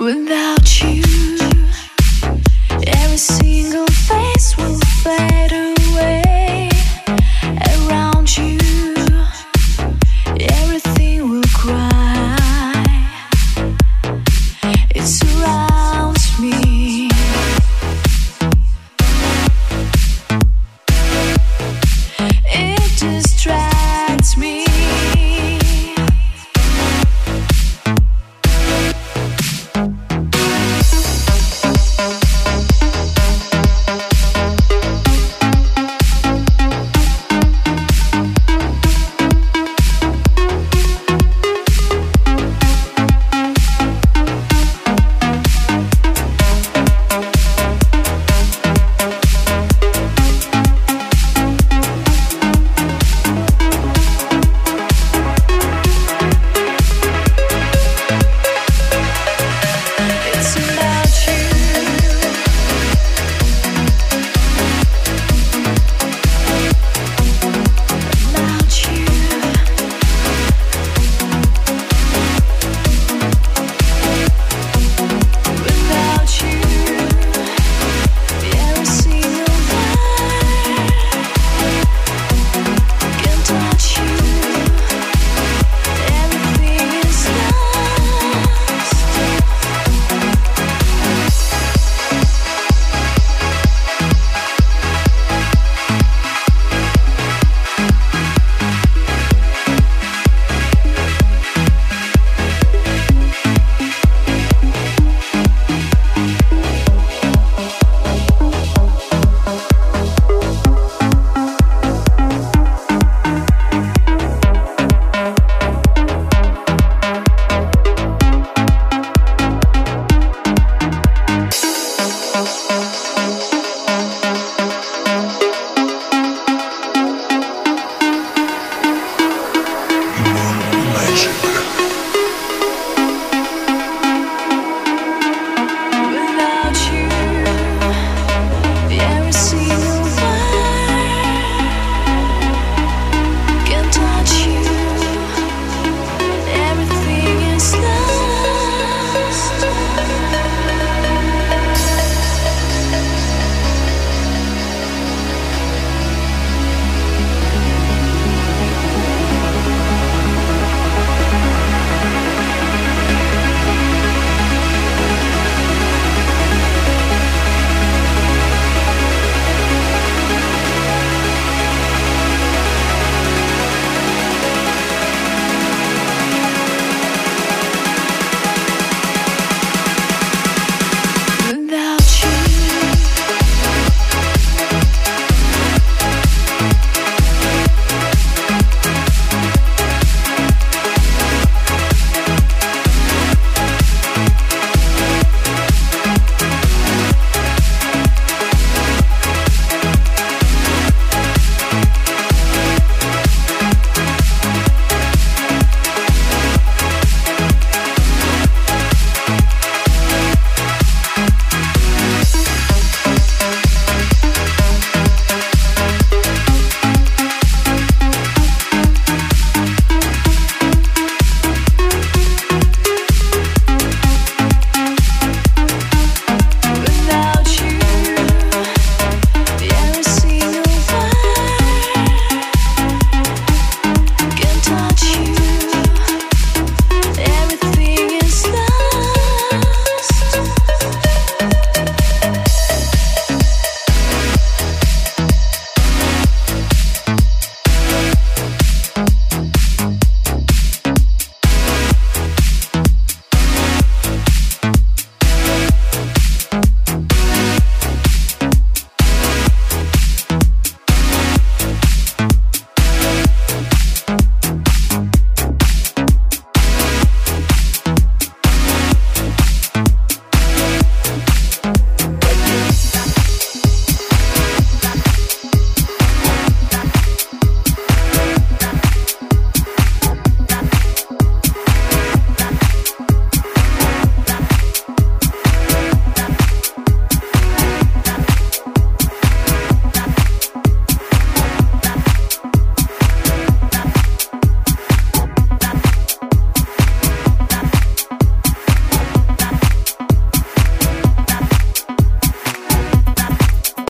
Without you, every single face will fade away.